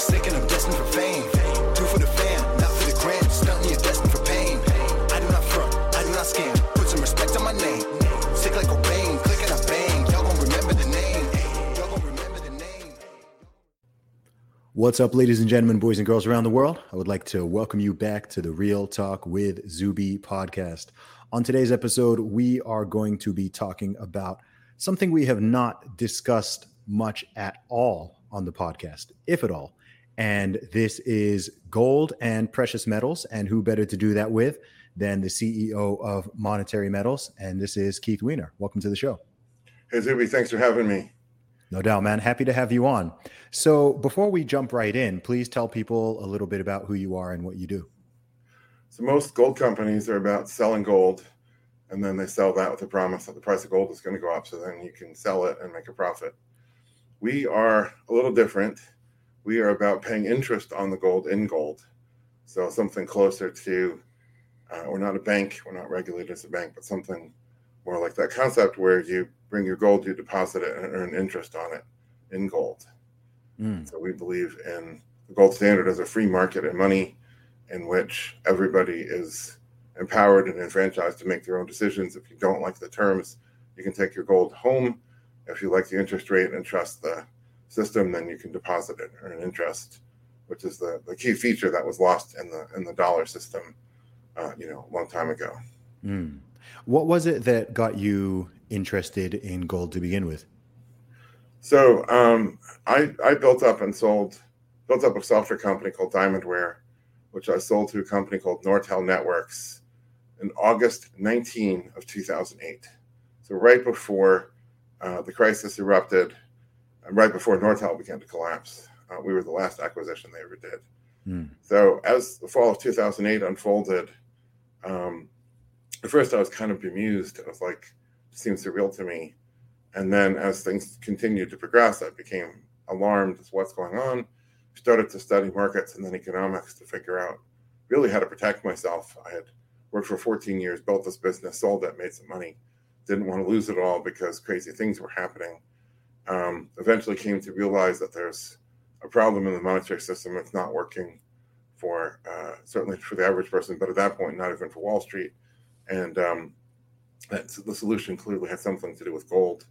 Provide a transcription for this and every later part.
sick and I'm destined for fame. Do for the fam, not for the gram, destined for pain. I do not front, I do not scam, put some respect on my name. Sick like Cobain, click and I bang, y'all gon' remember the name. Y'all gon' remember the name. What's up, ladies and gentlemen, boys and girls around the world? I would like to welcome you back to the Real Talk with Zuby podcast. On today's episode, we are going to be talking about something we have not discussed much at all on the podcast, if at all. And this is gold and precious metals. And who better to do that with than the CEO of Monetary Metals? And this is Keith Weiner. Welcome to the show. Hey Zuby, thanks for having me. No doubt, man. Happy to have you on. So, before we jump right in, please tell people a little bit about who you are and what you do. So most gold companies are about selling gold, and then they sell that with the promise that the price of gold is going to go up, so then you can sell it and make a profit. We are a little different. We are about paying interest on the gold in gold, so something closer to. Uh, we're not a bank. We're not regulated as a bank, but something more like that concept where you bring your gold, you deposit it, and earn interest on it in gold. Mm. So we believe in the gold standard as a free market and money in which everybody is empowered and enfranchised to make their own decisions. If you don't like the terms, you can take your gold home. If you like the interest rate and trust the system, then you can deposit it and earn interest, which is the, the key feature that was lost in the in the dollar system, uh, you know, a long time ago. Mm. What was it that got you interested in gold to begin with? So um, I I built up and sold built up a software company called Diamondware, which I sold to a company called Nortel Networks in August 19 of 2008. So right before uh, the crisis erupted, right before Nortel began to collapse, uh, we were the last acquisition they ever did. Mm. So as the fall of 2008 unfolded, um, at first I was kind of bemused. I was like, it seems surreal to me. And then as things continued to progress, I became alarmed as what's going on. Started to study markets and then economics to figure out really how to protect myself. I had worked for 14 years, built this business, sold it, made some money. Didn't want to lose it all because crazy things were happening. Um, eventually came to realize that there's a problem in the monetary system. It's not working for uh, certainly for the average person, but at that point, not even for Wall Street. And um, the solution clearly had something to do with gold.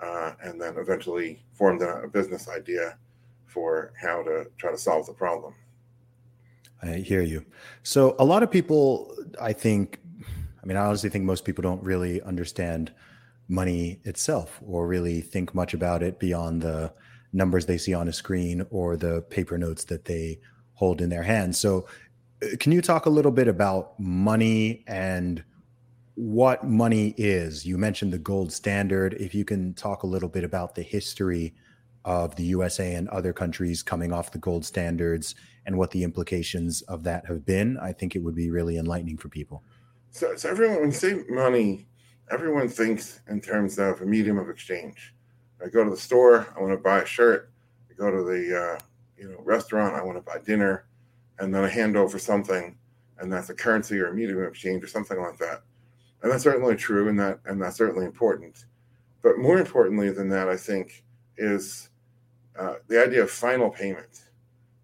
Uh, and then eventually formed a, a, business idea for how to try to solve the problem. I hear you. So, a lot of people, I think, I mean, I honestly think most people don't really understand money itself or really think much about it beyond the numbers they see on a screen or the paper notes that they hold in their hands. So, uh, can you talk a little bit about money and what money is? You mentioned the gold standard. If you can talk a little bit about the history of the USA and other countries coming off the gold standards and what the implications of that have been, I think it would be really enlightening for people. So, so everyone, when you say money, everyone thinks in terms of a medium of exchange. I go to the store, I want to buy a shirt. I go to the uh, you know restaurant, I want to buy dinner, and then I hand over something, and that's a currency or a medium of exchange or something like that. And that's certainly true, and that and that's certainly important. But more importantly than that, I think is uh, the idea of final payment,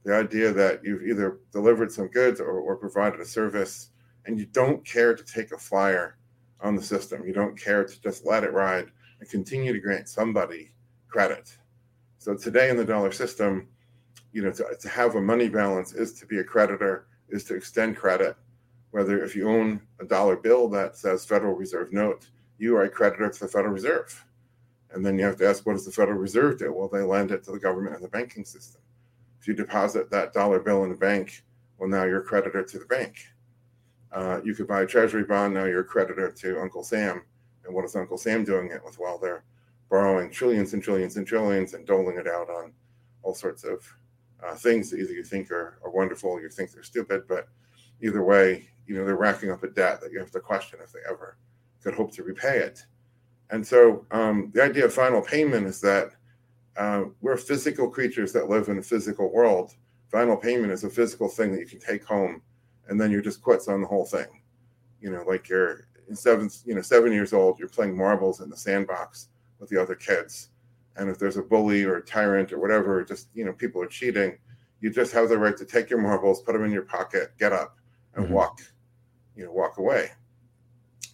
the idea that you've either delivered some goods or, or provided a service, and you don't care to take a flyer on the system. You don't care to just let it ride and continue to grant somebody credit. So today in the dollar system, you know, to, to have a money balance is to be a creditor, is to extend credit. Whether if you own a dollar bill that says Federal Reserve note, you are a creditor to the Federal Reserve. And then you have to ask, what does the Federal Reserve do? Well, they lend it to the government and the banking system. If you deposit that dollar bill in the bank, well, now you're a creditor to the bank. Uh, you could buy a treasury bond, now you're a creditor to Uncle Sam And what is Uncle Sam doing it with? Well, they're borrowing trillions and trillions and trillions and doling it out on all sorts of uh, things that either you think are, are wonderful or you think they're stupid. But either way, you know, they're racking up a debt that you have to question if they ever could hope to repay it. And so um, the idea of final payment is that uh, we're physical creatures that live in a physical world. Final payment is a physical thing that you can take home, and then you're just quits on the whole thing. You know, like you're in seven, you know, seven years old, you're playing marbles in the sandbox with the other kids, and if there's a bully or a tyrant or whatever, just you know, people are cheating, you just have the right to take your marbles, put them in your pocket, get up, and mm-hmm. walk, you know, walk away.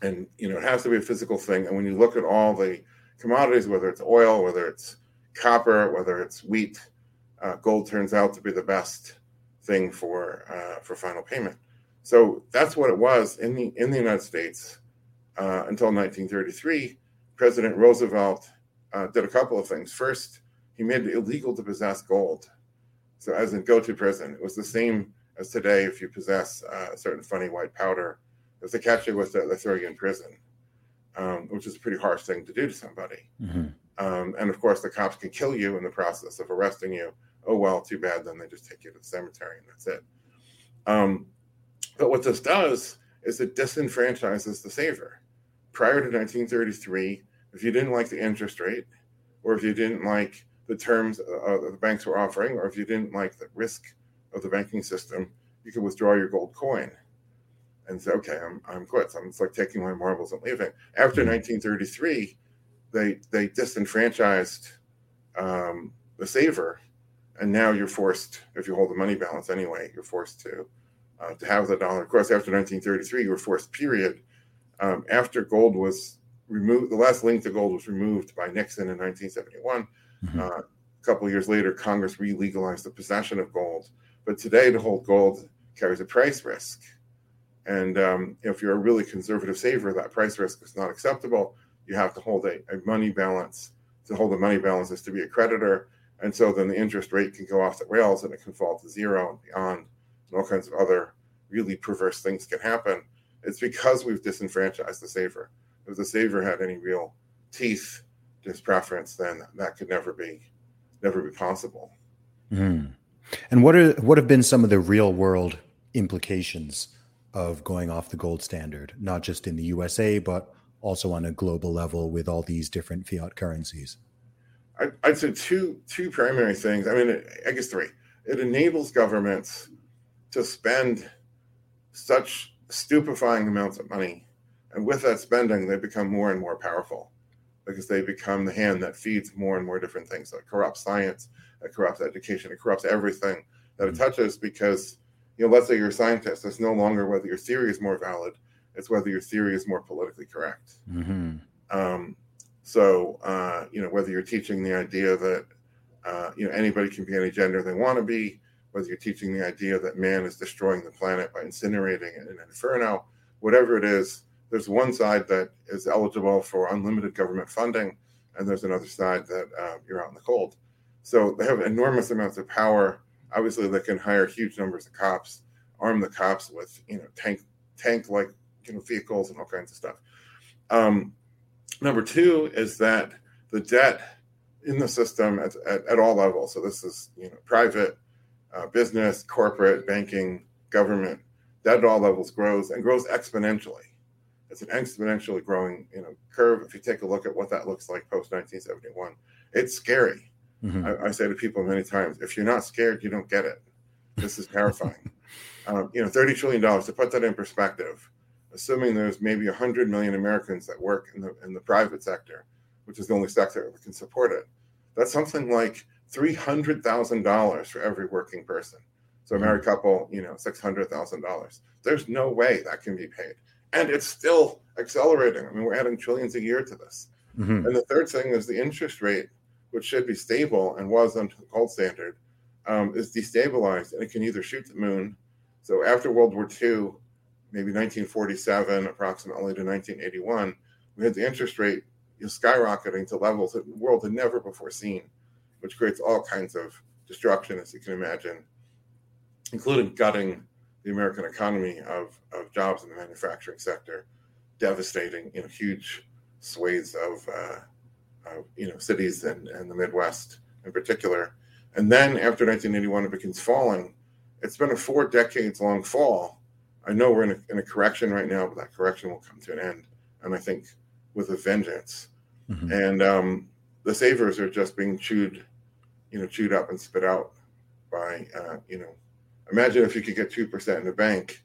And you know, it has to be a physical thing. And when you look at all the commodities, whether it's oil, whether it's copper, whether it's wheat, uh, gold turns out to be the best thing for uh, for final payment. So that's what it was in the in the United States uh, until 1933. President Roosevelt uh, did a couple of things. First, he made it illegal to possess gold. So, as in go to prison, it was the same as today. If you possess uh, a certain funny white powder, if they catch you with it, they throw you in prison, um, which is a pretty harsh thing to do to somebody. Mm-hmm. Um, and of course, the cops can kill you in the process of arresting you. Oh, well, too bad. Then they just take you to the cemetery and that's it. Um, but what this does is it disenfranchises the saver. Prior to 1933, if you didn't like the interest rate, or if you didn't like the terms uh, the banks were offering, or if you didn't like the risk of the banking system, you could withdraw your gold coin and say, okay, I'm, I'm quits. I'm, it's like taking my marbles and leaving. After 1933, they they disenfranchised um, the saver, and now you're forced, if you hold the money balance anyway, you're forced to uh, to have the dollar. Of course, after 1933, you were forced. Period. Um, after gold was removed, the last link to gold was removed by Nixon in 1971. Mm-hmm. Uh, a couple of years later, Congress re-legalized the possession of gold. But today, to hold gold carries a price risk. And um, if you're a really conservative saver, that price risk is not acceptable you have to hold a, a money balance. To hold a money balance is to be a creditor. And so then the interest rate can go off the rails and it can fall to zero and beyond. And all kinds of other really perverse things can happen. It's because we've disenfranchised the saver. If the saver had any real teeth to his preference, then that could never be never be possible. Mm. And what are what have been some of the real world implications of going off the gold standard, not just in the USA, but also on a global level with all these different fiat currencies? I'd say two two primary things. I mean, I guess three. It enables governments to spend such stupefying amounts of money, and with that spending, they become more and more powerful because they become the hand that feeds more and more different things. That corrupts science, it corrupts education, it corrupts everything that it mm-hmm. touches. Because you know, let's say you're a scientist, it's no longer whether your theory is more valid, it's whether your theory is more politically correct. Mm-hmm. Um, so, uh, you know, whether you're teaching the idea that, uh, you know, anybody can be any gender they want to be, whether you're teaching the idea that man is destroying the planet by incinerating it in an inferno, whatever it is, there's one side that is eligible for unlimited government funding, and there's another side that uh, you're out in the cold. So they have enormous amounts of power. Obviously, they can hire huge numbers of cops, arm the cops with you know tank tank like you know vehicles and all kinds of stuff. Um, number two is that the debt in the system at, at, at all levels. So this is you know private, uh, business, corporate, banking, government. Debt at all levels grows and grows exponentially. It's an exponentially growing you know curve. If you take a look at what that looks like post 1971, it's scary. Mm-hmm. I, I, say to people many times, if you're not scared, you don't get it. This is terrifying. um, you know, thirty trillion dollars. To put that in perspective, assuming there's maybe 100 million Americans that work in the, in the private sector, which is the only sector that can support it, that's something like $300,000 for every working person. So a mm-hmm. married couple, you know, $600,000. There's no way that can be paid. And it's still accelerating. I mean, we're adding trillions a year to this. Mm-hmm. And the third thing is the interest rate, which should be stable and was under the gold standard, um, is destabilized and it can either shoot the moon. So after World War II, maybe 1947 approximately to 1981, we had the interest rate skyrocketing to levels that the world had never before seen, which creates all kinds of destruction, as you can imagine, including gutting the American economy of, of jobs in the manufacturing sector, devastating, you know, huge swathes of, uh, of you know cities and, and the Midwest in particular. And then after 1981, it begins falling. It's been a four decades long fall. I know we're in a, in a correction right now, but that correction will come to an end. And I think with a vengeance. Mm-hmm. And um, the savers are just being chewed, you know, chewed up and spit out by, uh, you know, imagine if you could get 2% in the bank.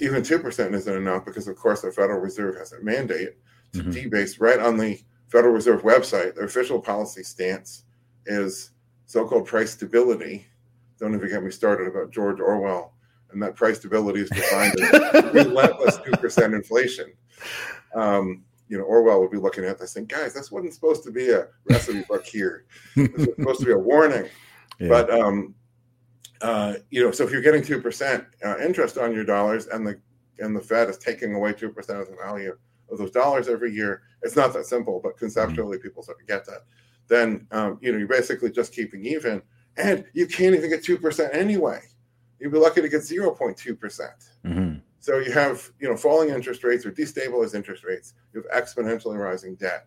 Even 2% isn't enough because, of course, the Federal Reserve has a mandate to mm-hmm. debase right on the Federal Reserve website. Their official policy stance is so called price stability. Don't even get me started about George Orwell. And that price stability is defined as relentless 2% inflation. Um, you know, Orwell would be looking at this saying, guys, this wasn't supposed to be a recipe book here. This was supposed to be a warning. Yeah. But, um, uh, you know, so if you're getting 2% uh, interest on your dollars and the and the Fed is taking away 2% of the value of those dollars every year, it's not that simple, but conceptually mm-hmm. people sort of get that. Then, um, you know, you're basically just keeping even and you can't even get 2% anyway. You'd be lucky to get 0.2%. percent mm-hmm. So you have, you know, falling interest rates or destabilized interest rates. You have exponentially rising debt,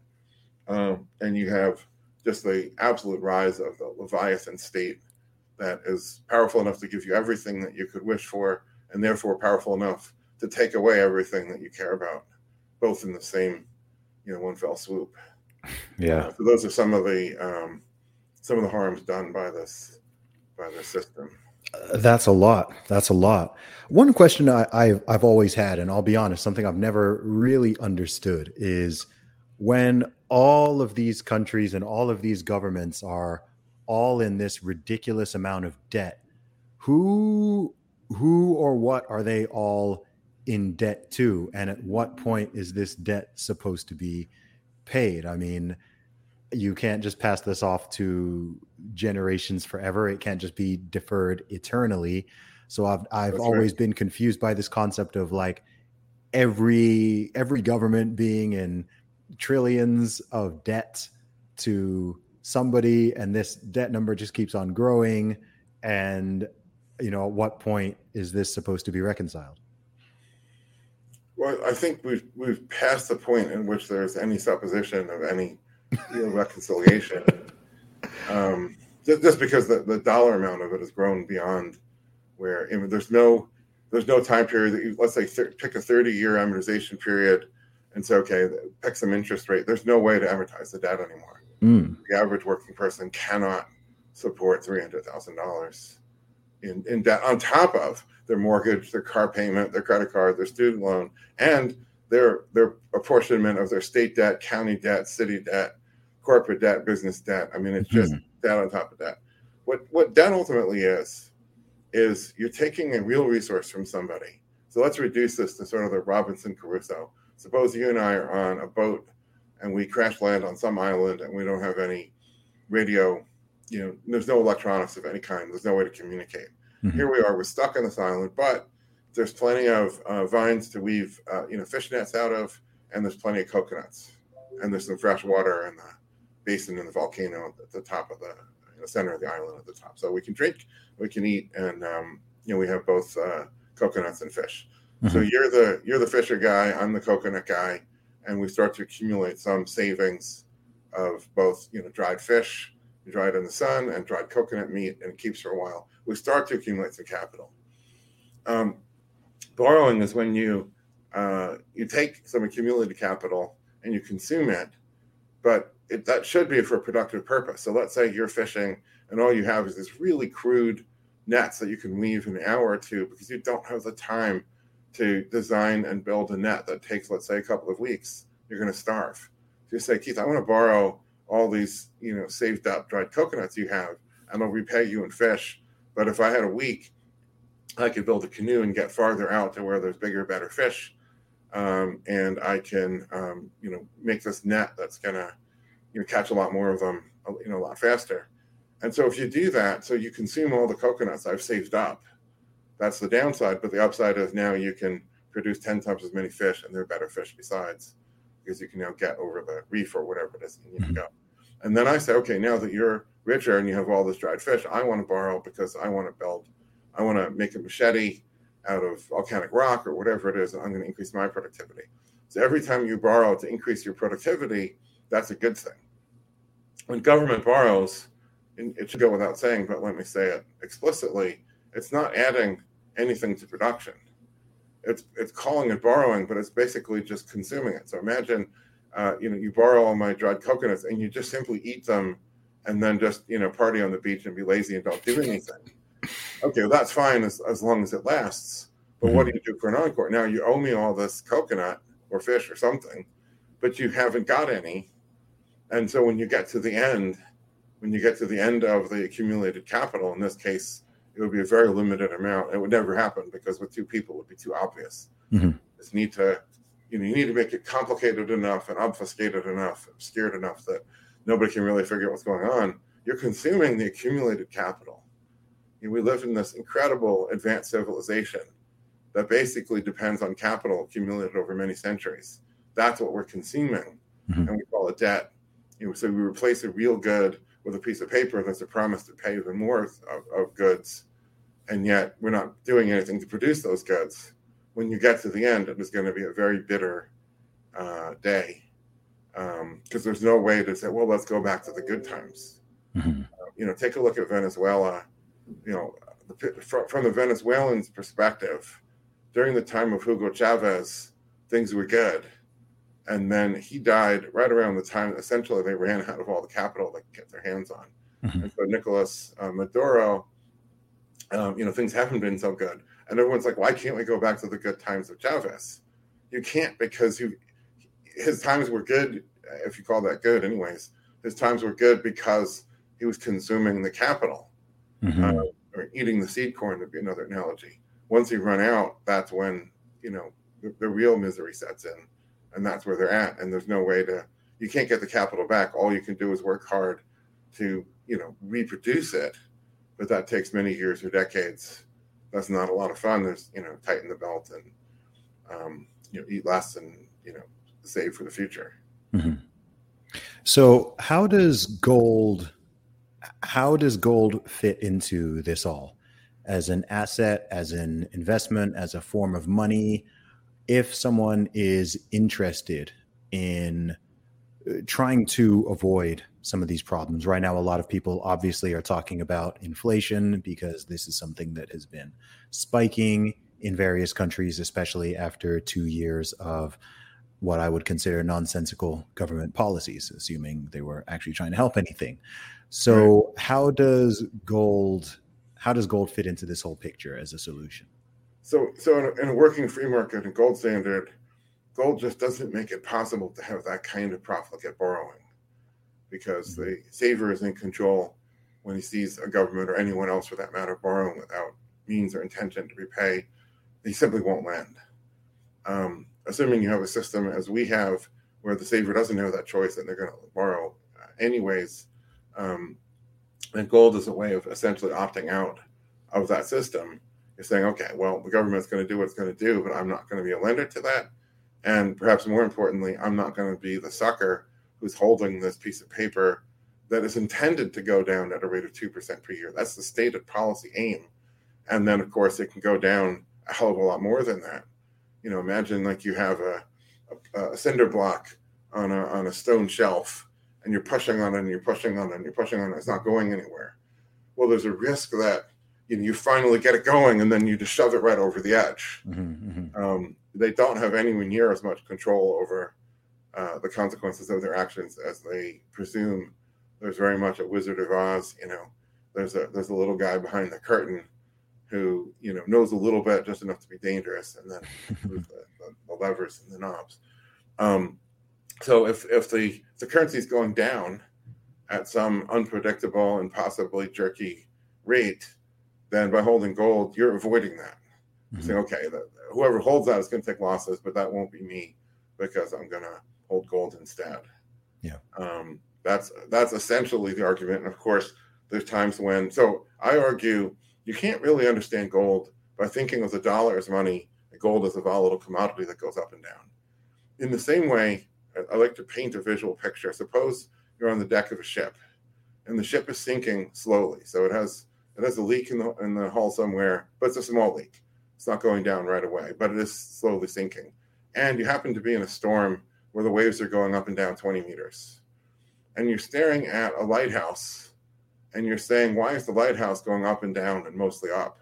um, and you have just the absolute rise of the Leviathan state that is powerful enough to give you everything that you could wish for, and therefore powerful enough to take away everything that you care about, both in the same, you know, one fell swoop. Yeah. Uh, so those are some of the um, some of the harms done by this by this system. That's a lot. That's a lot. One question I, I've, I've always had, and I'll be honest, something I've never really understood is when all of these countries and all of these governments are all in this ridiculous amount of debt, who who or what are they all in debt to, and at what point is this debt supposed to be paid? I mean, you can't just pass this off to generations forever. It can't just be deferred eternally. So I've I've That's always right. been confused by this concept of like every every government being in trillions of debt to somebody and this debt number just keeps on growing and you know at what point is this supposed to be reconciled well i think we've we've passed the point in which there's any supposition of any you know, reconciliation. Um, just, just because the, the dollar amount of it has grown beyond where I mean, there's no there's no time period that you let's say th- pick a 30 year amortization period and say okay pick some interest rate. There's no way to amortize the debt anymore. Mm. The average working person cannot support three hundred thousand dollars in in debt on top of their mortgage, their car payment, their credit card, their student loan, and their their apportionment of their state debt, county debt, city debt, corporate debt, business debt. I mean, it's just mm-hmm. debt on top of that. What what debt ultimately is is you're taking a real resource from somebody. So let's reduce this to sort of the Robinson Crusoe. Suppose you and I are on a boat and we crash land on some island and we don't have any radio, you know, there's no electronics of any kind. There's no way to communicate. Mm-hmm. Here we are, we're stuck on this island, but there's plenty of uh, vines to weave, uh, you know, fish nets out of, and there's plenty of coconuts, and there's some fresh water in the basin in the volcano at the top of the, the center of the island at the top. So we can drink, we can eat, and um, you know, we have both uh, coconuts and fish. Mm-hmm. So you're the you're the fisher guy, I'm the coconut guy, and we start to accumulate some savings of both, you know, dried fish, dried in the sun, and dried coconut meat, and it keeps for a while. We start to accumulate some capital. Um, borrowing is when you uh, you take some accumulated capital and you consume it, but it, that should be for a productive purpose. So let's say you're fishing and all you have is this really crude nets that you can weave in an hour or two because you don't have the time to design and build a net that takes, let's say, a couple of weeks. You're going to starve. If you say, Keith, I want to borrow all these, you know, saved up dried coconuts you have, and I'll repay you in fish. But if I had a week I could build a canoe and get farther out to where there's bigger, better fish, um, and I can, um, you know, make this net that's gonna, you know, catch a lot more of them, you know, a lot faster. And so if you do that, so you consume all the coconuts I've saved up, that's the downside. But the upside is now you can produce ten times as many fish, and they're better fish besides, because you can now get over the reef or whatever it is you need mm-hmm. go. And then I say, okay, now that you're richer and you have all this dried fish, I want to borrow because I want to build I want to make a machete out of volcanic rock or whatever it is, and I'm going to increase my productivity. So every time you borrow to increase your productivity, that's a good thing. When government borrows, it should go without saying, but let me say it explicitly, it's not adding anything to production. It's it's calling it borrowing, but it's basically just consuming it. So imagine, uh, you know, you borrow all my dried coconuts and you just simply eat them, and then just you know party on the beach and be lazy and don't do anything. Okay, well, that's fine as, as long as it lasts. But what do you do for an encore? Now you owe me all this coconut or fish or something, but you haven't got any. And so when you get to the end, when you get to the end of the accumulated capital, in this case, it would be a very limited amount. It would never happen because with two people, it would be too obvious. Mm-hmm. Just need to, you know, you need to make it complicated enough and obfuscated enough, obscured enough that nobody can really figure out what's going on. You're consuming the accumulated capital. You know, we live in this incredible advanced civilization that basically depends on capital accumulated over many centuries. That's what we're consuming, mm-hmm. and we call it debt. You know, so we replace a real good with a piece of paper that's a promise to pay even more of, of goods, and yet we're not doing anything to produce those goods. When you get to the end, it is going to be a very bitter uh, day because um, there's no way to say, well, let's go back to the good times. Mm-hmm. Uh, you know, take a look at Venezuela. You know, the, from, from the Venezuelans' perspective, during the time of Hugo Chavez, things were good and then he died right around the time essentially they ran out of all the capital they could get their hands on. Mm-hmm. And so Nicolas uh, Maduro, um, you know, things haven't been so good, and everyone's like, why can't we go back to the good times of Chavez? You can't because you, his times were good, if you call that good, anyways. His times were good because he was consuming the capital, mm-hmm. uh, or eating the seed corn would be another analogy. Once you run out, that's when you know the, the real misery sets in and that's where they're at. And there's no way to you can't get the capital back. All you can do is work hard to you know reproduce it, but that takes many years or decades. That's not a lot of fun. There's you know tighten the belt and um, you know eat less and you know save for the future. Mm-hmm. So how does gold? How does gold fit into this all? As an asset, as an investment, as a form of money, if someone is interested in uh, trying to avoid some of these problems right now a lot of people obviously are talking about inflation because this is something that has been spiking in various countries especially after 2 years of what I would consider nonsensical government policies assuming they were actually trying to help anything so how does gold how does gold fit into this whole picture as a solution so, so in a, in a working free market and gold standard, gold just doesn't make it possible to have that kind of profligate borrowing because mm-hmm. the saver is in control when he sees a government or anyone else for that matter borrowing without means or intention to repay, he simply won't lend. Um, assuming you have a system as we have where the saver doesn't have that choice and they're going to borrow uh, anyways, um, then gold is a way of essentially opting out of that system you're saying, okay, well, the government's going to do what it's going to do, but I'm not going to be a lender to that. And perhaps more importantly, I'm not going to be the sucker who's holding this piece of paper that is intended to go down at a rate of 2% per year. That's the stated policy aim. And then, of course, it can go down a hell of a lot more than that. You know, imagine like you have a, a, a cinder block on a, on a stone shelf and you're pushing on it and you're pushing on it and you're pushing on it. It's not going anywhere. Well, there's a risk that you know you finally get it going and then you just shove it right over the edge mm-hmm, mm-hmm. Um, they don't have anywhere near as much control over uh, the consequences of their actions as they presume there's very much a wizard of oz you know there's a there's a little guy behind the curtain who you know knows a little bit just enough to be dangerous and then the, the, the, levers and the knobs um, so if if the if the currency is going down at some unpredictable and possibly jerky rate then by holding gold, you're avoiding that. Mm-hmm. Saying, okay, the, whoever holds that is going to take losses, but that won't be me because I'm going to hold gold instead. Yeah. Um, that's that's essentially the argument. And of course, there's times when. So I argue you can't really understand gold by thinking of the dollar as money. and Gold is a volatile commodity that goes up and down. In the same way, I like to paint a visual picture. Suppose you're on the deck of a ship, and the ship is sinking slowly. So it has it has a leak in the in the hull somewhere, but it's a small leak. It's not going down right away, but it is slowly sinking. and you happen to be in a storm where the waves are going up and down 20 meters, and you're staring at a lighthouse, and you're saying, why is the lighthouse going up and down and mostly up?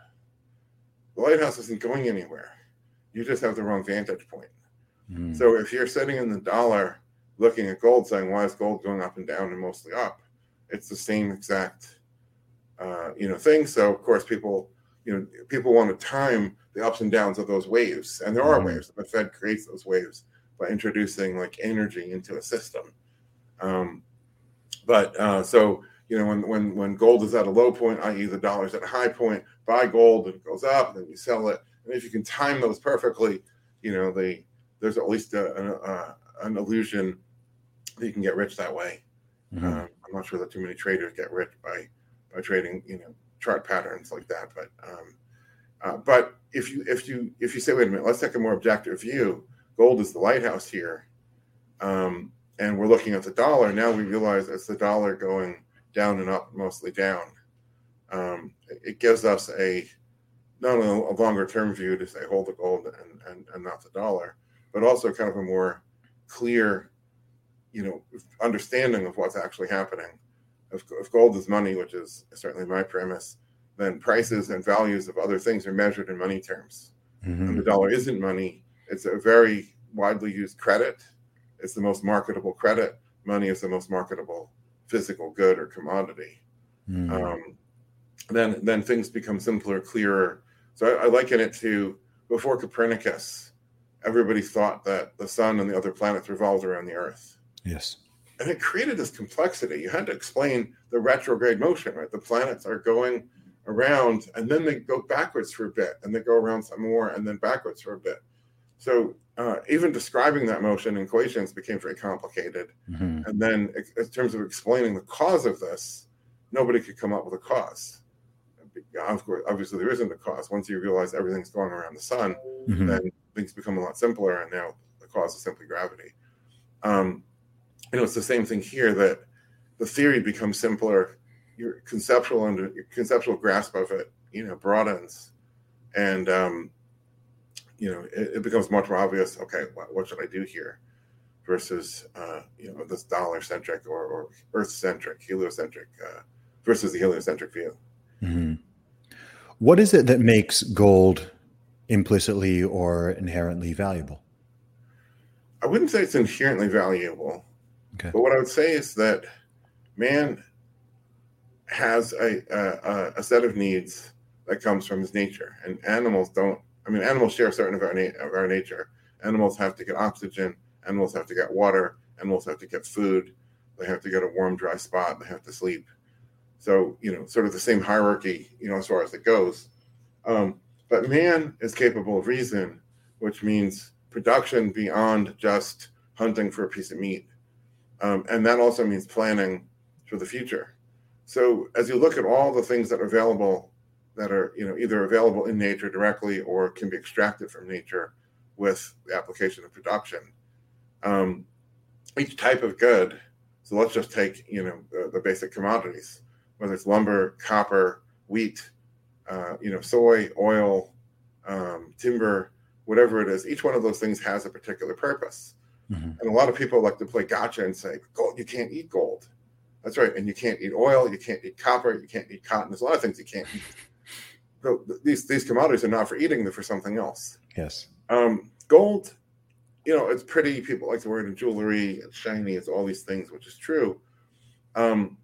The lighthouse isn't going anywhere. You just have the wrong vantage point. Mm. So if you're sitting in the dollar looking at gold saying, why is gold going up and down and mostly up? It's the same exact uh, you know thing. So of course people you know people want to time the ups and downs of those waves, and there are mm. waves. The Fed creates those waves by introducing like energy into a system. Um, but uh, so you know when when when gold is at a low point, i.e. the dollar's at a high point, buy gold and it goes up, and then you sell it. And if you can time those perfectly, you know they there's at least a, a, an illusion that you can get rich that way. Mm-hmm. Um, I'm not sure that too many traders get rich by by trading, you know, chart patterns like that. But um, uh, but if you if you if you say, wait a minute, let's take a more objective view. Gold is the lighthouse here, um, and we're looking at the dollar. Now we realize it's the dollar going down and up, mostly down. Um, it gives us a not only a longer term view to say hold the gold and, and, and not the dollar, but also kind of a more clear you know understanding of what's actually happening. If, if gold is money, which is certainly my premise, then prices and values of other things are measured in money terms. Mm-hmm. And the dollar isn't money; it's a very widely used credit. It's the most marketable credit. Money is the most marketable physical good or commodity. Mm-hmm. Um, then then things become simpler, clearer. So I, I liken it to before Copernicus, everybody thought that the sun and the other planets revolved around the Earth. Yes. And it created this complexity. You had to explain the retrograde motion, right? The planets are going around and then they go backwards for a bit and they go around some more and then backwards for a bit. So uh, even describing that motion in equations became very complicated. Mm-hmm. And then in terms of explaining the cause of this, nobody could come up with a cause. Of course, obviously there isn't a cause. Once you realize everything's going around the sun, mm-hmm. then things become a lot simpler. And now the cause is simply gravity. Um, you know, it's the same thing here that the theory becomes simpler. Your conceptual under your conceptual grasp of it, you know, broadens, and um, you know, it, it, becomes much more obvious. Okay, what, what should I do here? Versus, uh, you know, this dollar centric or, or Earth centric, heliocentric, uh, versus the heliocentric view. Mm-hmm. What is it that makes gold implicitly or inherently valuable? I wouldn't say it's inherently valuable. Okay. But what I would say is that man has a, a, a set of needs that comes from his nature, and animals don't. I mean, animals share certain of our na- of our nature. Animals have to get oxygen. Animals have to get water. Animals have to get food. They have to get a warm, dry spot. They have to sleep. So you know, sort of the same hierarchy, you know, as far as it goes. Um, but man is capable of reason, which means production beyond just hunting for a piece of meat um, and that also means planning for the future. So as you look at all the things that are available, that are you know either available in nature directly or can be extracted from nature with the application of production, um, each type of good. So let's just take you know the, the basic commodities, whether it's lumber, copper, wheat, uh, you know, soy, oil, um, timber, whatever it is. Each one of those things has a particular purpose. Mm-hmm. And a lot of people like to play gotcha and say, gold, you can't eat gold. That's right. And you can't eat oil, you can't eat copper, you can't eat cotton. There's a lot of things you can't eat. So these these commodities are not for eating, they're for something else. Yes. Um, gold, you know, it's pretty. People like to wear it in jewelry, it's shiny, it's all these things, which is true. Um,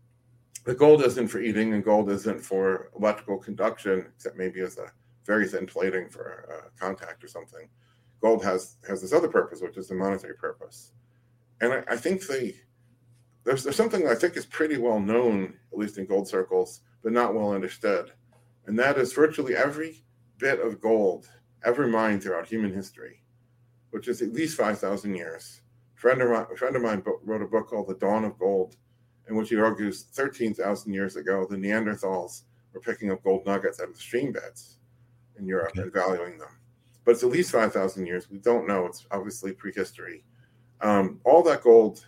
the gold isn't for eating, and gold isn't for electrical conduction, except maybe as a very thin plating for uh, contact or something gold has has this other purpose, which is the monetary purpose. And I, I think the there's there's something I think is pretty well known, at least in gold circles, but not well understood, and that is virtually every bit of gold ever mined throughout human history, which is at least five thousand years. A friend of mine, a friend of mine wrote a book called The Dawn of Gold, in which he argues thirteen thousand years ago the Neanderthals were picking up gold nuggets out of the stream beds in Europe okay. and valuing them but it's at least 5,000 years. We don't know. It's obviously prehistory. Um, all that gold,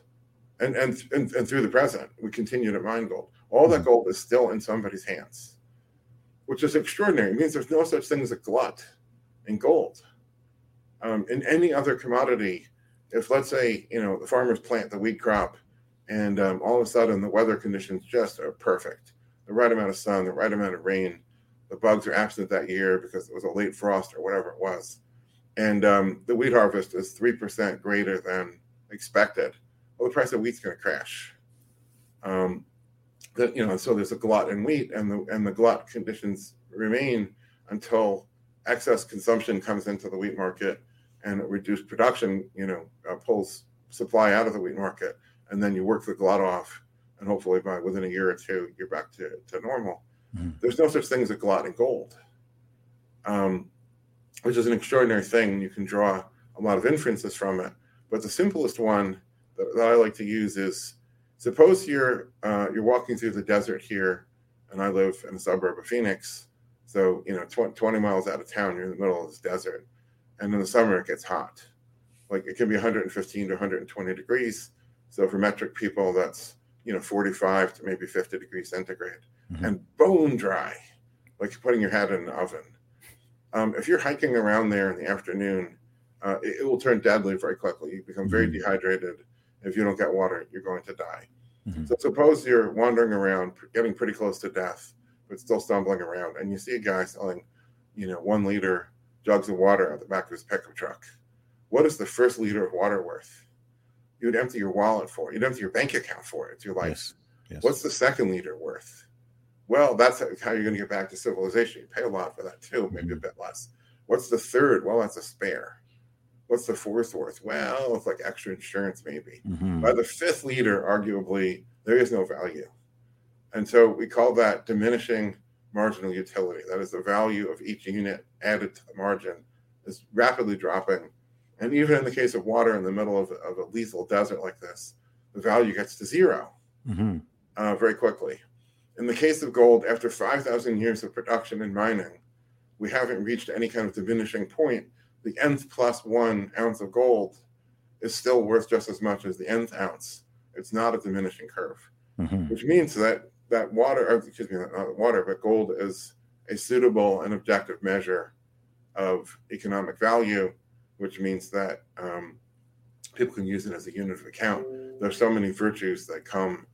and, and, and, and, through the present, we continue to mine gold. All that mm-hmm. gold is still in somebody's hands, which is extraordinary. It means there's no such thing as a glut in gold. Um, in any other commodity, if let's say you know the farmers plant the wheat crop, and um, all of a sudden the weather conditions just are perfect, the right amount of sun, the right amount of rain, the bugs are absent that year because it was a late frost or whatever it was, and um, the wheat harvest is three percent greater than expected. Well, the price of wheat's going to crash. Um, that you know, so there's a glut in wheat, and the and the glut conditions remain until excess consumption comes into the wheat market and reduced production, you know, uh, pulls supply out of the wheat market, and then you work the glut off, and hopefully by within a year or two, you're back to, to normal. Mm-hmm. There's no such thing as a glut in gold, um, which is an extraordinary thing. You can draw a lot of inferences from it, but the simplest one that, that I like to use is suppose you're uh, you're walking through the desert here, and I live in a suburb of Phoenix, so you know 20, 20 miles out of town, you're in the middle of this desert and in the summer it gets hot. Like it can be 115 to 120 degrees. So for metric people, that's you know 45 to maybe 50 degrees centigrade, mm-hmm. and bone dry, like you're putting your head in an oven. Um, if you're hiking around there in the afternoon, uh, it, it, will turn deadly very quickly. You become very mm-hmm. dehydrated. If you don't get water, you're going to die. Mm-hmm. So suppose you're wandering around, getting pretty close to death, but still stumbling around, and you see a guy selling, you know, one liter jugs of water out the back of his pickup truck. What is the first liter of water worth? You would empty your wallet for it. You'd empty your bank account for it. It's your life. Yes. Yes. What's the second liter worth? Well, that's how you're going to get back to civilization. You pay a lot for that too, maybe mm-hmm. a bit less. What's the third? Well, that's a spare. What's the fourth worth? Well, it's like extra insurance, maybe. Mm-hmm. By the fifth liter, arguably, there is no value. And so we call that diminishing marginal utility. That is the value of each unit added to the margin is rapidly dropping. And even in the case of water in the middle of, of a lethal desert like this, the value gets to 0 mm-hmm. uh, very quickly. In the case of gold, after 5,000 years of production and mining, we haven't reached any kind of diminishing point. The nth plus one ounce of gold is still worth just as much as the nth ounce. It's not a diminishing curve, mm-hmm. which means that that water, excuse me, not water, but gold is a suitable and objective measure of economic value, which means that um, people can use it as a unit of account. There's so many virtues that come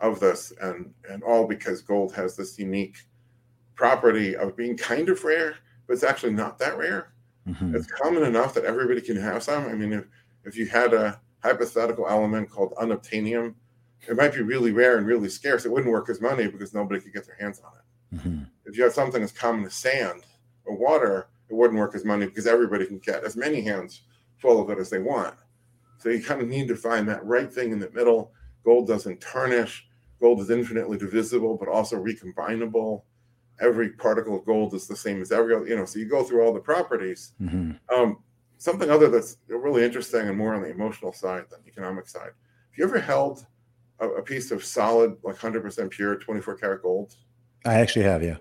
of this, and and all because gold has this unique property of being kind of rare, but it's actually not that rare. Mm-hmm. It's common enough that everybody can have some. I mean, if if you had a hypothetical element called unobtainium, it might be really rare and really scarce. It wouldn't work as money because nobody could get their hands on it. Mm-hmm. If you have something as common as sand or water, it wouldn't work as money because everybody can get as many hands full of it as they want. So you kind of need to find that right thing in the middle. Gold doesn't tarnish. Gold is infinitely divisible, but also recombinable. Every particle of gold is the same as every other, you know. So you go through all the properties. Mm-hmm. Um, something other that's really interesting and more on the emotional side than economic side. Have you ever held a, a piece of solid, like 100% pure 24 karat gold? I actually have, yeah.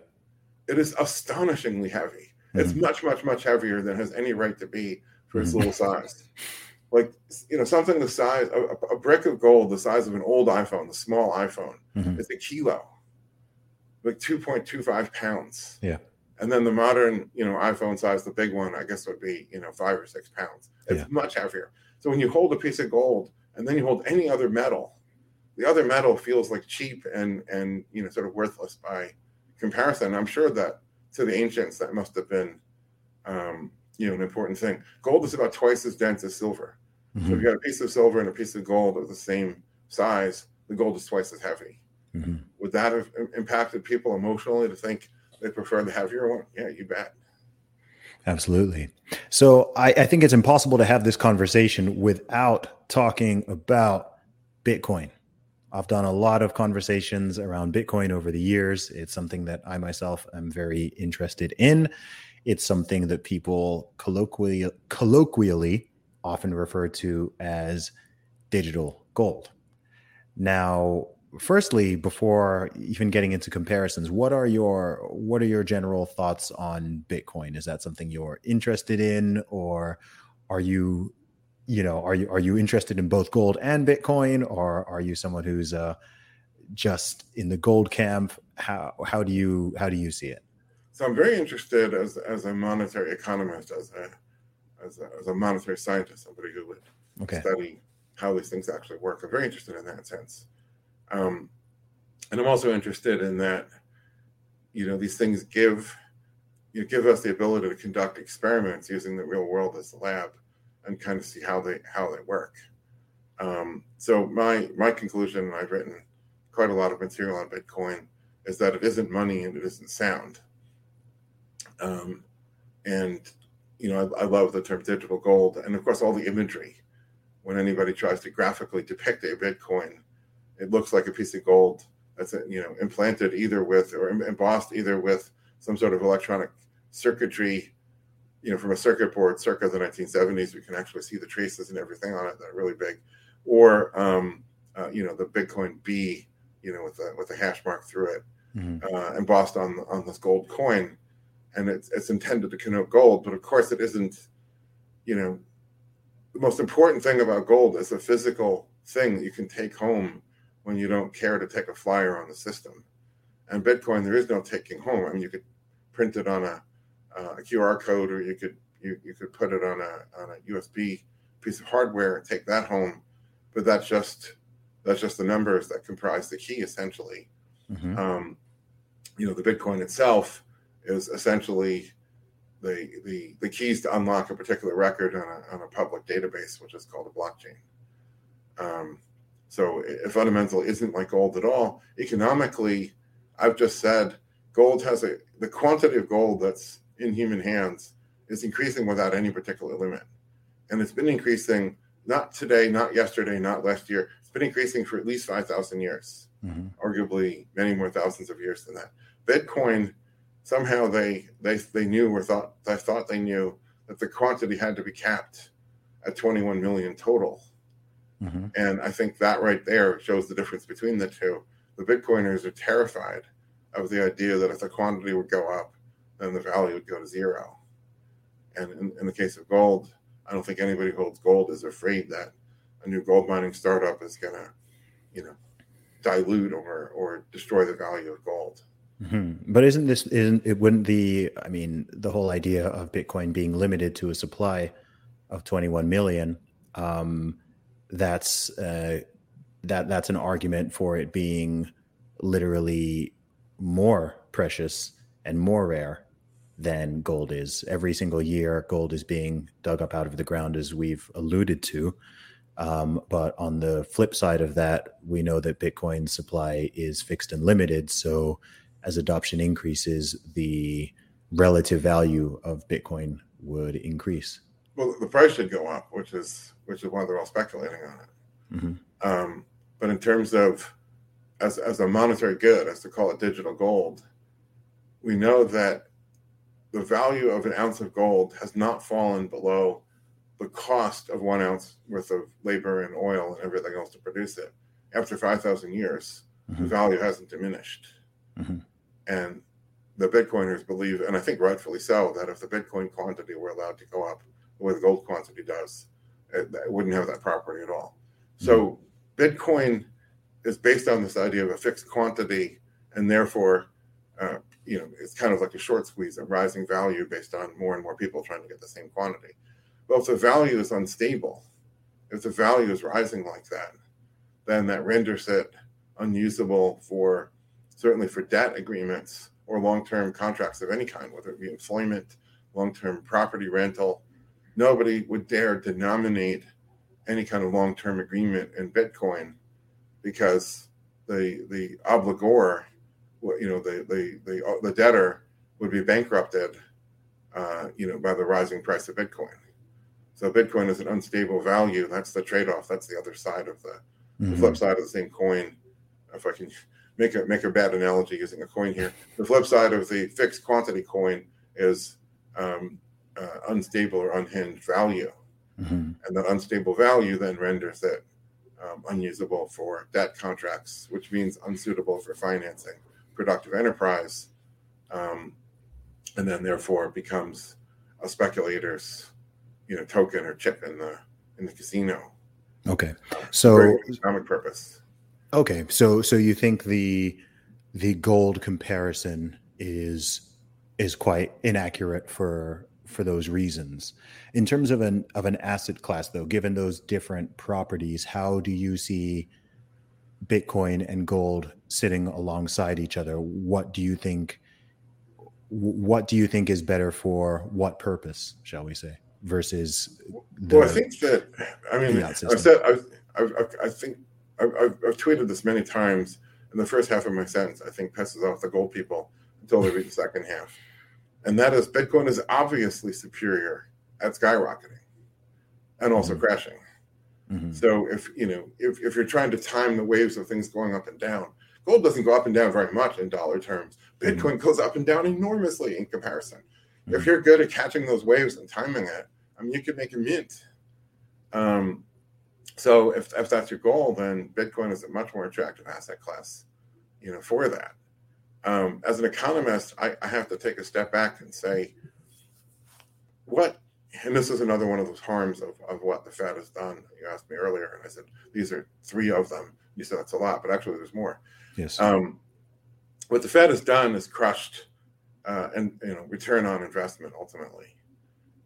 It is astonishingly heavy. Mm-hmm. It's much, much, much heavier than has any right to be for its mm-hmm. little size. Like, you know, something the size, a, a, brick of gold the size of an old iPhone, the small iPhone, mm-hmm. is a kilo, like 2.25 pounds. Yeah. And then the modern, you know, iPhone size, the big one, I guess would be, you know, five or six pounds. It's yeah. much heavier. So when you hold a piece of gold and then you hold any other metal, the other metal feels like cheap and and you know sort of worthless by comparison. I'm sure that to the ancients that must have been um, you know an important thing. Gold is about twice as dense as silver. Mm-hmm. So if you got a piece of silver and a piece of gold of the same size, the gold is twice as heavy. Mm-hmm. Would that have impacted people emotionally to think they prefer the heavier one? Yeah, you bet. Absolutely. So I, I think it's impossible to have this conversation without talking about Bitcoin. I've done a lot of conversations around Bitcoin over the years. It's something that I myself am very interested in. It's something that people colloquially, colloquially often refer to as digital gold. Now, firstly, before even getting into comparisons, what are your what are your general thoughts on Bitcoin? Is that something you're interested in, or are you you know, are you are you interested in both gold and Bitcoin, or are you someone who's uh, just in the gold camp? How how do you how do you see it? So I'm very interested as as a monetary economist, as a as a, as a monetary scientist, somebody who would Okay. study how these things actually work. I'm very interested in that sense. Um, and I'm also interested in that, you know, these things give you know, give us the ability to conduct experiments using the real world as the lab and kind of see how they how they work. Um, so my my conclusion, and I've written quite a lot of material on Bitcoin, is that it isn't money and it isn't sound. Um, and you know, I, I love the term digital gold, and of course, all the imagery. When anybody tries to graphically depict a Bitcoin, it looks like a piece of gold that's you know implanted either with or embossed either with some sort of electronic circuitry you know from a circuit board circa the 1970s we can actually see the traces and everything on it that are really big. Or um, uh, you know the bitcoin b you know with a with a hash mark through it Mhm. uh, embossed on on this gold coin. And it's it's intended to connote gold but of course it isn't you know the most important thing about gold is a physical thing that you can take home when you don't care to take a flyer on the system. And bitcoin there is no taking home. I mean you could print it on a, uh, a qr code or you could you, you could put it on a on a usb piece of hardware and take that home. But that's just that's just the numbers that comprise the key essentially. Mhm. um, you know the bitcoin itself is essentially the the the keys to unlock a particular record on a, on a public database which is called a blockchain. Um, so it fundamentally isn't like gold at all economically i've just said gold has a the quantity of gold that's in human hands is increasing without any particular limit and it's been increasing not today not yesterday not last year it's been increasing for at least 5000 years Mhm. arguably many more thousands of years than that. Bitcoin, somehow they they they knew or thought they thought they knew that the quantity had to be capped at 21 million total. Mhm. And I think that right there shows the difference between the two. The Bitcoiners are terrified of the idea that if the quantity would go up, then the value would go to zero. And in, in the case of gold, I don't think anybody who holds gold is afraid that a new gold mining startup is going to, you know, dilute or or destroy the value of gold. Mhm. But isn't this isn't it wouldn't the I mean the whole idea of Bitcoin being limited to a supply of 21 million um that's uh that that's an argument for it being literally more precious and more rare than gold is. Every single year gold is being dug up out of the ground as we've alluded to. Um, but on the flip side of that, we know that Bitcoin supply is fixed and limited. So as adoption increases, the relative value of Bitcoin would increase. Well, the price should go up, which is which is why they're all speculating on it. Mhm. Um, but in terms of as as a monetary good, as to call it digital gold, we know that the value of an ounce of gold has not fallen below the cost of one ounce worth of labor and oil and everything else to produce it. After five thousand years, the Mhm. value hasn't diminished. Mhm. And the Bitcoiners believe, and I think rightfully so, that if the Bitcoin quantity were allowed to go up the way the gold quantity does, it, wouldn't have that property at all. So Bitcoin is based on this idea of a fixed quantity, and therefore, uh, you know, it's kind of like a short squeeze, a rising value based on more and more people trying to get the same quantity. Well, if the value is unstable, if the value is rising like that, then that renders it unusable for certainly for debt agreements or long-term contracts of any kind, whether it be employment, long-term property rental. Nobody would dare denominate any kind of long-term agreement in Bitcoin because the the obligor, you know, the the the, the debtor would be bankrupted, uh, you know, by the rising price of Bitcoin. So Bitcoin is an unstable value. That's the trade-off. That's the other side of the, the Mhm. flip side of the same coin. If I can make a make a bad analogy using a coin here, the flip side of the fixed quantity coin is um, uh, unstable or unhinged value, Mhm. and that unstable value then renders it um, unusable for debt contracts, which means unsuitable for financing productive enterprise, um, and then therefore becomes a speculator's you know token or chip in the in the casino Okay. So economic purpose. okay, so so you think the the gold comparison is is quite inaccurate for for those reasons. In terms of an of an asset class, though, given those different properties, how do you see Bitcoin and gold sitting alongside each other? What do you think? What do you think is better for what purpose, shall we say, versus? The, well, I think that I mean, I've said I, I, I think I've, I've, tweeted this many times. In the first half of my sentence, I think pisses off the gold people until they read the second half and that is Bitcoin is obviously superior at skyrocketing and also mm-hmm. crashing. Mm-hmm. So if you know if, if you're trying to time the waves of things going up and down, gold doesn't go up and down very much in dollar terms. Bitcoin mm-hmm. goes up and down enormously in comparison. If mm-hmm. you're good at catching those waves and timing it, I mean you could make a mint. Um, so if, if that's your goal, then Bitcoin is a much more attractive asset class, you know, for that um, as an economist, I, I, have to take a step back and say, what, and this is another one of those harms of, of what the Fed has done. You asked me earlier, and I said, these are three of them. You said that's a lot, but actually there's more. Yes. Um, what the Fed has done is crushed uh, and you know return on investment ultimately.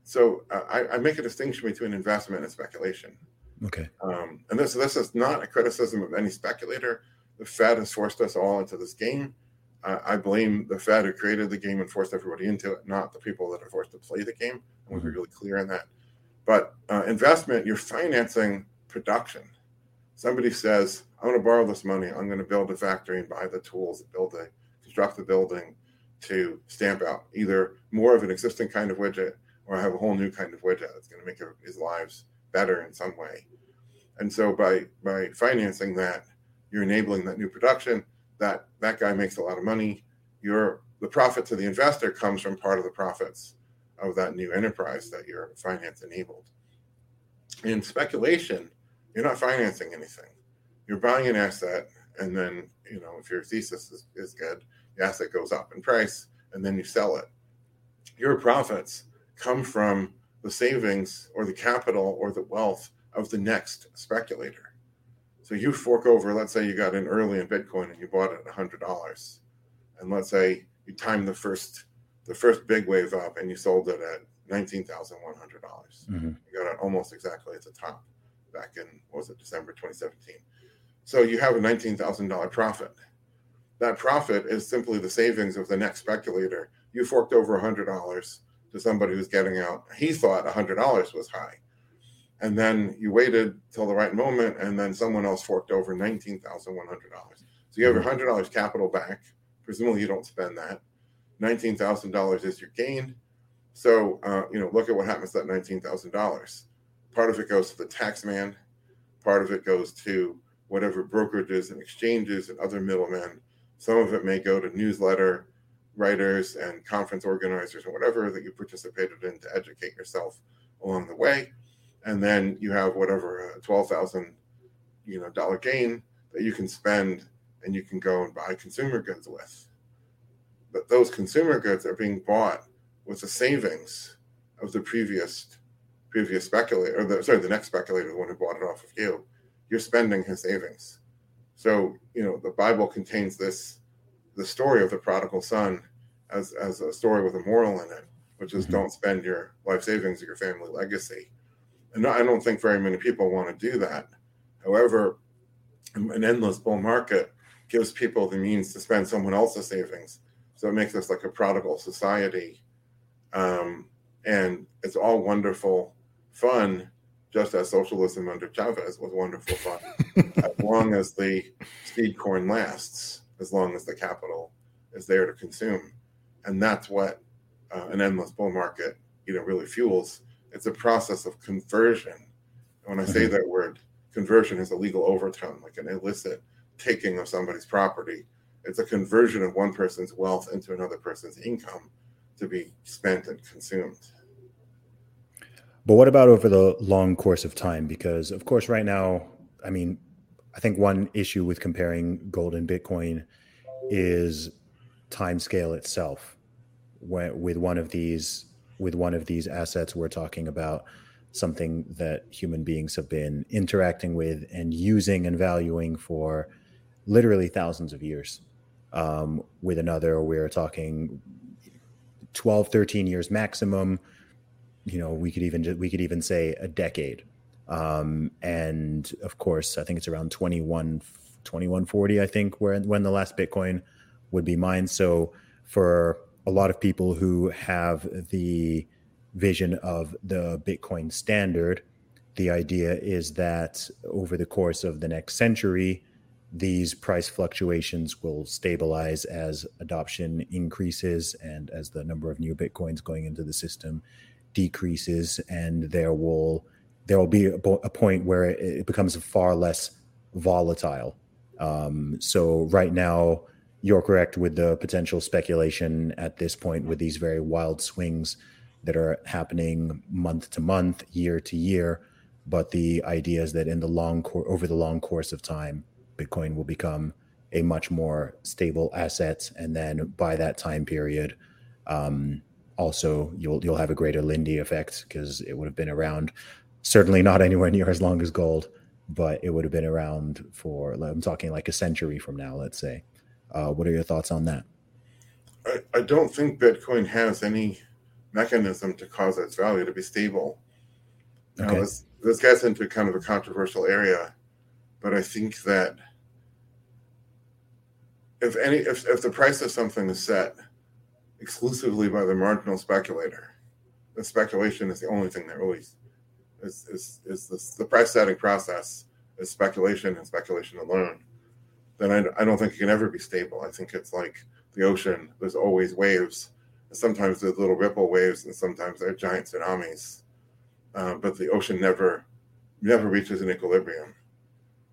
So uh, I, I, make a distinction between investment and speculation. Okay. Um, and this this is not a criticism of any speculator. The Fed has forced us all into this game. I, I blame the Fed who created the game and forced everybody into it, not the people that are forced to play the game. I want to be mm-hmm. really clear on that. But uh, investment, you're financing production. Somebody says, I want to borrow this money. I'm going to build a factory and buy the tools to build a construct the building to stamp out either more of an existing kind of widget or have a whole new kind of widget that's going to make his lives better in some way. And so by by financing that, you're enabling that new production that that guy makes a lot of money. Your the profit to the investor comes from part of the profits of that new enterprise that your finance enabled. In speculation, you're not financing anything. You're buying an asset, and then you know if your thesis is, is good, the asset goes up in price, and then you sell it. Your profits come from the savings or the capital or the wealth of the next speculator. So you fork over, let's say you got in early in Bitcoin and you bought it at hundred dollars. And let's say you timed the first the first big wave up and you sold it at nineteen thousand one hundred dollars. Mm-hmm. You got it almost exactly at the top back in was it December 2017. So you have a nineteen thousand dollar profit. That profit is simply the savings of the next speculator. You forked over a hundred dollars to somebody who's getting out. He thought a hundred dollars was high and then you waited till the right moment, and then someone else forked over nineteen thousand one hundred dollars. So you have your hundred dollars capital back. Presumably, you don't spend that. Nineteen thousand dollars is your gain. So uh, you know, look at what happens to that nineteen thousand dollars. Part of it goes to the tax man. Part of it goes to whatever brokerages and exchanges and other middlemen. Some of it may go to newsletter writers and conference organizers and whatever that you participated in to educate yourself along the way and then you have whatever a twelve thousand you know dollar gain that you can spend and you can go and buy consumer goods with. But those consumer goods are being bought with the savings of the previous previous speculator, or the, sorry, the next speculator, the one who bought it off of you. You're spending his savings. So you know the Bible contains this the story of the prodigal son as as a story with a moral in it, which is mm-hmm. don't spend your life savings or your family legacy and I don't think very many people want to do that. However, an endless bull market gives people the means to spend someone else's savings. So it makes us like a prodigal society. Um, and it's all wonderful fun, just as socialism under Chavez was wonderful fun, as long as the seed corn lasts, as long as the capital is there to consume. And that's what uh, an endless bull market, you know, really fuels it's a process of conversion. And when I say mm-hmm. that word, conversion has a legal overtone, like an illicit taking of somebody's property. It's a conversion of one person's wealth into another person's income to be spent and consumed. But what about over the long course of time? Because, of course, right now, I mean, I think one issue with comparing gold and Bitcoin is time scale itself. When, with one of these with one of these assets, we're talking about something that human beings have been interacting with and using and valuing for literally thousands of years. Um, with another, we're talking 12, 13 years maximum, you know, we could even we could even say a decade. Um, and of course, I think it's around 21, 2140, I think, where when the last Bitcoin would be mined. So for a lot of people who have the vision of the Bitcoin standard, the idea is that over the course of the next century, these price fluctuations will stabilize as adoption increases and as the number of new bitcoins going into the system decreases. And there will there will be a, a point where it becomes far less volatile. Um, so right now you're correct with the potential speculation at this point with these very wild swings that are happening month to month year to year but the idea is that in the long cor- over the long course of time Bitcoin will become a much more stable asset, and then by that time period, um, also you'll you'll have a greater Lindy effect because it would have been around. Certainly not anywhere near as long as gold, but it would have been around for I'm talking like a century from now, let's say. Uh, what are your thoughts on that? I, I don't think Bitcoin has any mechanism to cause its value to be stable. Okay. Now, this, this gets into kind of a controversial area but I think that if any if, if the price of something is set exclusively by the marginal speculator, the speculation is the only thing that really is is is this, the price setting process is speculation and speculation alone. Then I, I don't think it can ever be stable. I think it's like the ocean. There's always waves. Sometimes there's little ripple waves, and sometimes there are giant tsunamis. Uh, but the ocean never never reaches an equilibrium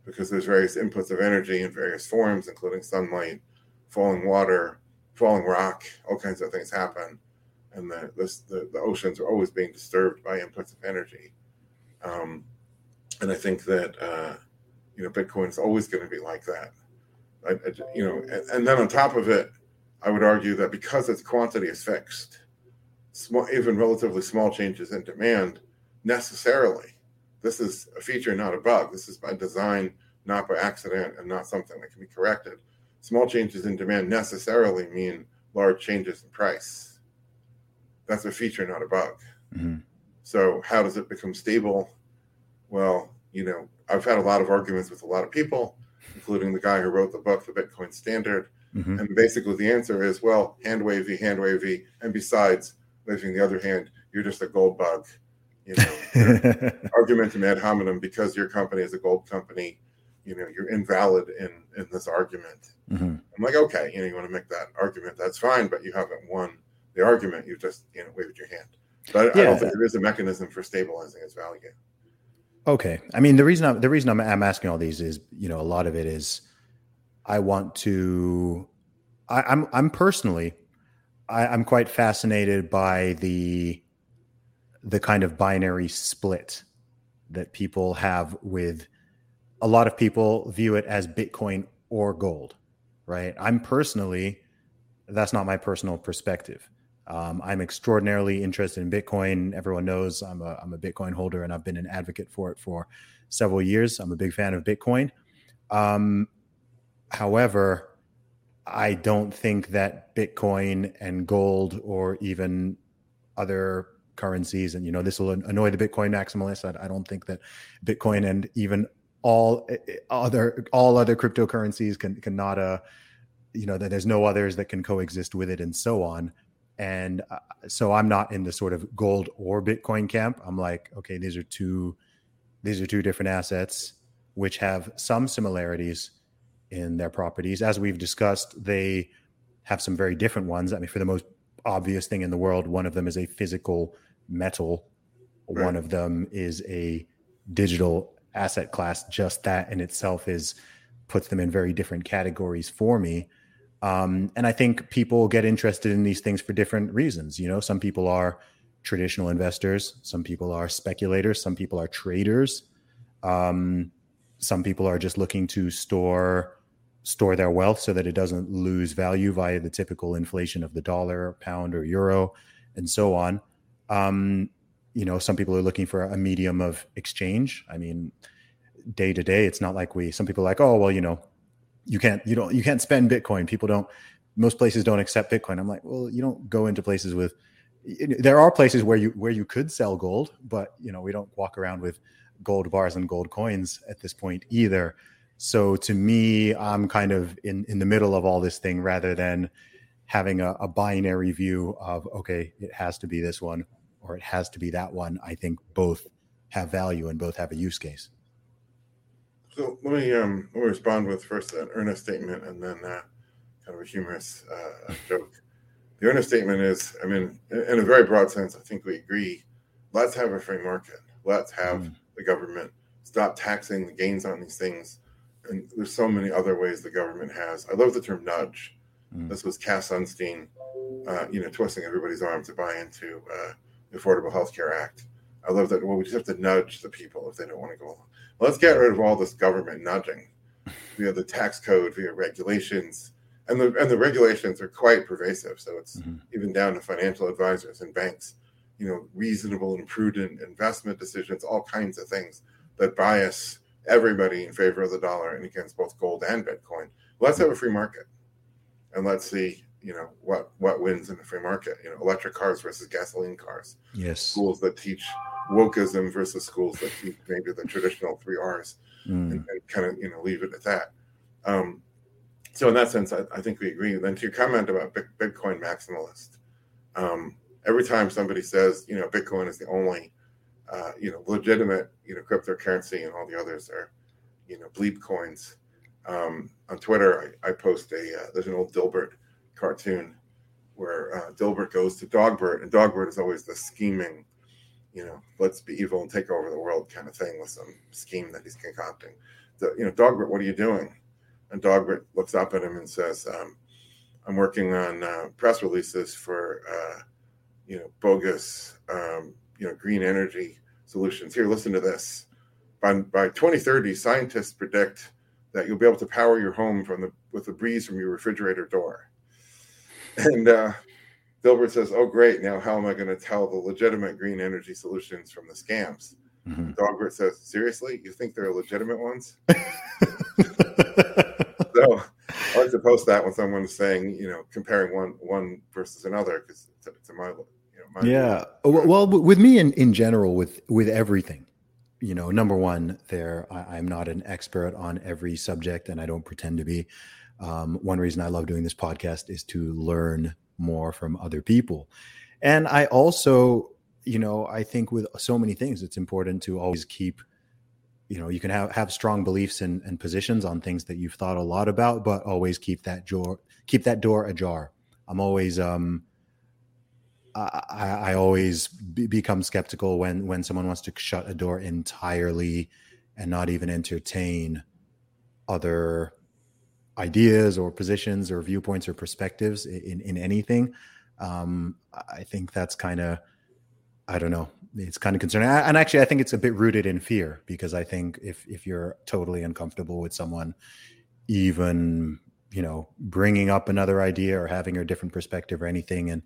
because there's various inputs of energy in various forms, including sunlight, falling water, falling rock, all kinds of things happen. And the, this, the, the oceans are always being disturbed by inputs of energy. Um, and I think that, uh, you know, Bitcoin is always going to be like that. I, I, you know, and, and, then on top of it, I would argue that because its quantity is fixed, small, even relatively small changes in demand necessarily this is a feature, not a bug. This is by design, not by accident, and not something that can be corrected. Small changes in demand necessarily mean large changes in price. That's a feature, not a bug. Mm-hmm. So, how does it become stable? Well, you know, I've had a lot of arguments with a lot of people, including the guy who wrote the book, The Bitcoin Standard. Mm-hmm. And basically, the answer is well, hand wavy, hand wavy. And besides, waving the other hand, you're just a gold bug you know, argumentum ad hominem because your company is a gold company, you know, you're invalid in in this argument. Mm-hmm. I'm like, okay, you know, you want to make that argument, that's fine, but you haven't won the argument. You've just, you know, waved your hand. But yeah. I don't think there is a mechanism for stabilizing its value. Okay, I mean, the reason I'm, the reason I'm, I'm asking all these is, you know, a lot of it is, I want to, I, I'm I'm personally, I, I'm quite fascinated by the the kind of binary split that people have with a lot of people view it as Bitcoin or gold, right? I'm personally, that's not my personal perspective. Um, I'm extraordinarily interested in Bitcoin. Everyone knows I'm a, I'm a Bitcoin holder and I've been an advocate for it for several years. I'm a big fan of Bitcoin. Um, however, I don't think that Bitcoin and gold or even other currencies. And, you know, this will annoy the Bitcoin maximalists. I, I don't think that Bitcoin and even all eh, eh, other all other cryptocurrencies can cannot uh you know that there's no others that can coexist with it and so on and uh, so i'm not in the sort of gold or bitcoin camp i'm like okay these are two these are two different assets which have some similarities in their properties as we've discussed they have some very different ones i mean for the most obvious thing in the world one of them is a physical metal. Right. One of them is a digital asset class. Just that in itself is puts them in very different categories for me. Um, and I think people get interested in these things for different reasons. You know, some people are traditional investors, some people are speculators, some people are traders, um, some people are just looking to store store their wealth so that it doesn't lose value via the typical inflation of the dollar, pound, or euro, and so on. Um, you know, some people are looking for a medium of exchange. I mean, day to day, it's not like we. Some people are like, oh, well, you know, you can't, you don't, you can't spend Bitcoin. People don't. Most places don't accept Bitcoin. I'm like, well, you don't go into places with there are places where you where you could sell gold, but you know we don't walk around with gold bars and gold coins at this point either. So to me, I'm kind of in in the middle of all this thing rather than having a, a binary view of okay, it has to be this one or it has to be that one. I think both have value and both have a use case. So let me um let me respond with first an earnest statement and then uh, kind of a humorous uh, joke. The earnest statement is, I mean, in a very broad sense, I think we agree. Let's have a free market. Let's have mm. the government stop taxing the gains on these things. And there's so many other ways the government has. I love the term nudge. Mm. This was Cass Sunstein, uh, you know, twisting everybody's arm to buy into uh, the Affordable Health Care Act. I love that. Well, we just have to nudge the people if they don't want to go along. Let's get rid of all this government nudging via the tax code, via regulations, and the and the regulations are quite pervasive. So it's mm-hmm. even down to financial advisors and banks, you know, reasonable and prudent investment decisions, all kinds of things that bias everybody in favor of the dollar and against both gold and Bitcoin. Let's have a free market, and let's see, you know, what what wins in the free market. You know, electric cars versus gasoline cars. Yes. Schools that teach wokeism versus schools that teach maybe the traditional three R's, mm. and, and kind of you know leave it at that. Um, so in that sense, I, I, think we agree. Then to your comment about Bitcoin maximalist, um, every time somebody says, you know, Bitcoin is the only, uh, you know, legitimate, you know, cryptocurrency and all the others are, you know, bleep coins. Um, on Twitter, I, I post a, uh, there's an old Dilbert cartoon where uh, Dilbert goes to Dogbert, and Dogbert is always the scheming, you know, let's be evil and take over the world kind of thing with some scheme that he's concocting. The, you know, Dogbert, what are you doing? and Dogbert looks up at him and says, um, "I'm working on uh, press releases for uh, you know bogus um, you know green energy solutions. Here, listen to this. By, by 2030, scientists predict that you'll be able to power your home from the with the breeze from your refrigerator door." And uh, Dilbert says, "Oh, great! Now how am I going to tell the legitimate green energy solutions from the scams?" Mm-hmm. Dogbert says, "Seriously, you think they're legitimate ones?" so I like to post that when someone's saying, you know, comparing one one versus another because to, to, my, you know, my yeah. View. Well, with me in in general, with with everything, you know, number one, there I, am not an expert on every subject, and I don't pretend to be. Um, one reason I love doing this podcast is to learn more from other people, and I also, you know, I think with so many things, it's important to always keep you know you can have have strong beliefs and, and positions on things that you've thought a lot about but always keep that door keep that door ajar. I'm always um i i always be, become skeptical when when someone wants to shut a door entirely and not even entertain other ideas or positions or viewpoints or perspectives in in anything um i think that's kind of i don't know it's kind of concerning. And actually, I think it's a bit rooted in fear because I think if if you're totally uncomfortable with someone, even you know bringing up another idea or having a different perspective or anything, and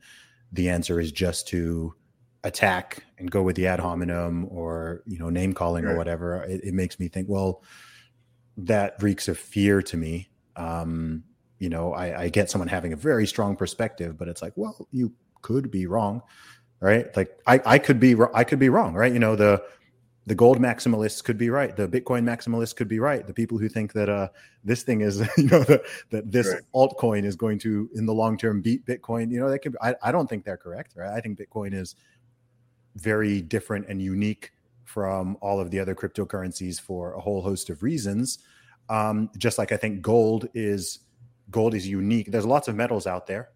the answer is just to attack and go with the ad hominem or you know name calling right. or whatever, it, it, makes me think, well, that reeks of fear to me. Um, you know, I, I get someone having a very strong perspective, but it's like, well, you could be wrong right? Like I, I could be I could be wrong, right? You know, the the gold maximalists could be right, the Bitcoin maximalists could be right. The people who think that uh, this thing is, you know, the, that this right. altcoin is going to in the long term beat Bitcoin, you know, they could. I, I don't think they're correct, right? I think Bitcoin is very different and unique from all of the other cryptocurrencies for a whole host of reasons. Um, just like I think gold is gold is unique. There's lots of metals out there,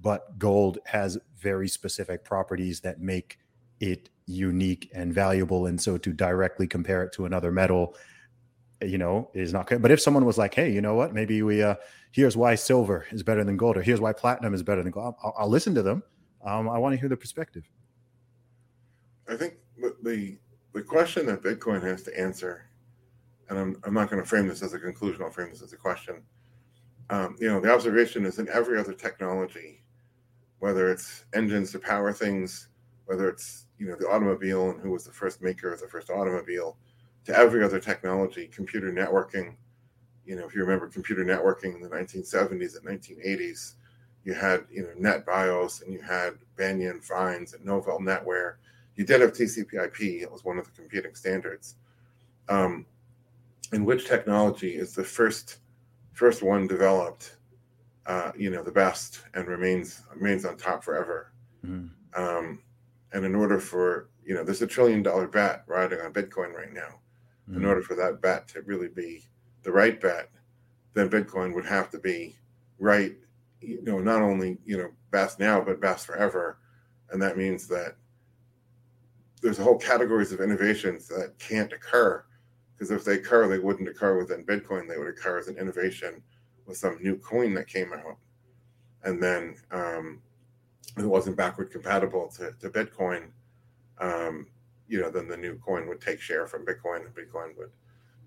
but gold has very specific properties that make it unique and valuable. And so to directly compare it to another metal you know is not good. But if someone was like hey you know what? Maybe we uh here's why silver is better than gold or here's why platinum is better than gold i'll, I'll listen to them. Um, i want to hear the perspective. I think the the question that bitcoin has to answer and i'm, I'm not going to frame this as a conclusion i'll frame this as a question um, you know the observation is in every other technology whether it's engines to power things, whether it's you know the automobile and who was the first maker of the first automobile, to every other technology, computer networking. You know, if you remember computer networking in the 1970s and 1980s, you had you know NetBIOS and you had Banyan VINES and Novell NetWare. You did have TCP/IP; it was one of the competing standards. Um, and which technology is the first first one developed? Uh, you know, the best and remains remains on top forever. Mm. Um, and in order for you know, there's a trillion dollar bet riding on Bitcoin right now. Mm. In order for that bet to really be the right bet, then Bitcoin would have to be right you know not only you know best now but best forever and that means that there's a whole categories of innovations that can't occur because if they occur they wouldn't occur within bitcoin they would occur as an innovation with some new coin that came out and then um, it wasn't backward compatible to, to bitcoin um, you know then the new coin would take share from bitcoin and bitcoin would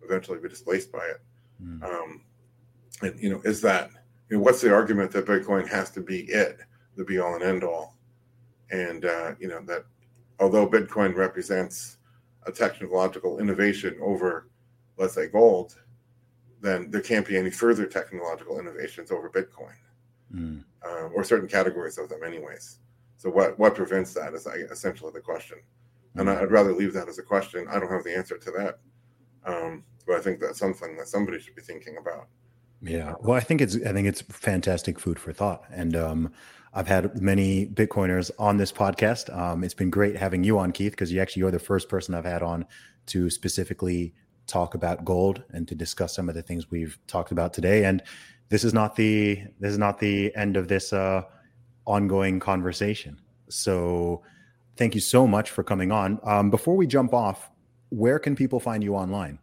eventually be displaced by it mm. um, and you know is that you know, what's the argument that Bitcoin has to be it, the be all and end all? And, uh, you know, that although Bitcoin represents a technological innovation over, let's say, gold, then there can't be any further technological innovations over Bitcoin mm. um, or certain categories of them, anyways. So, what, what prevents that is essentially the question. And hmm. I'd rather leave that as a question. I don't have the answer to that. Um, but I think that's something that somebody should be thinking about. Yeah. Well, I think it's I think it's fantastic food for thought. And um, I've had many Bitcoiners on this podcast. Um, it's been great having you on, Keith, because you actually you're the first person I've had on to specifically talk about gold and to discuss some of the things we've talked about today. And this is not the this is not the end of this uh, ongoing conversation. So thank you so much for coming on. Um, before we jump off, where can people find you online?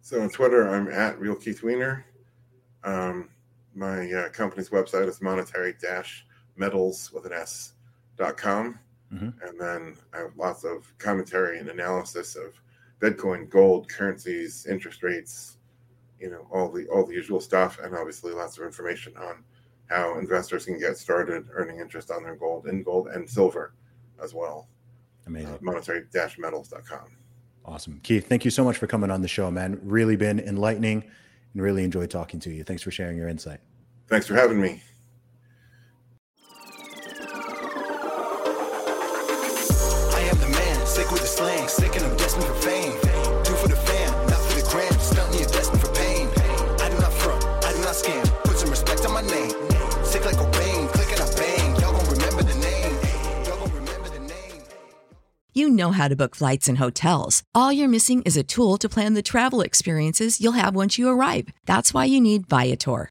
So on Twitter, I'm at Real Keith Weiner. Um, my uh, company's website is monetary metals with an S dot com. Mm-hmm. And then I have lots of commentary and analysis of Bitcoin, gold, currencies, interest rates, you know, all the all the usual stuff, and obviously lots of information on how investors can get started earning interest on their gold in gold and silver as well. Amazing. Uh, monetary-metals.com. Awesome. Keith, thank you so much for coming on the show, man. Really been enlightening and really enjoyed talking to you. Thanks for sharing your insight. Thanks for having me. Sick and I'm destined for fame. Do for the not for the gram, you're destined for pain. I do not front, I do not scam, put some respect on my name. Sick like click and I bang, y'all gon' remember the name. Y'all gon' remember the name. You know how to book flights and hotels. All you're missing is a tool to plan the travel experiences you'll have once you arrive. That's why you need Viator.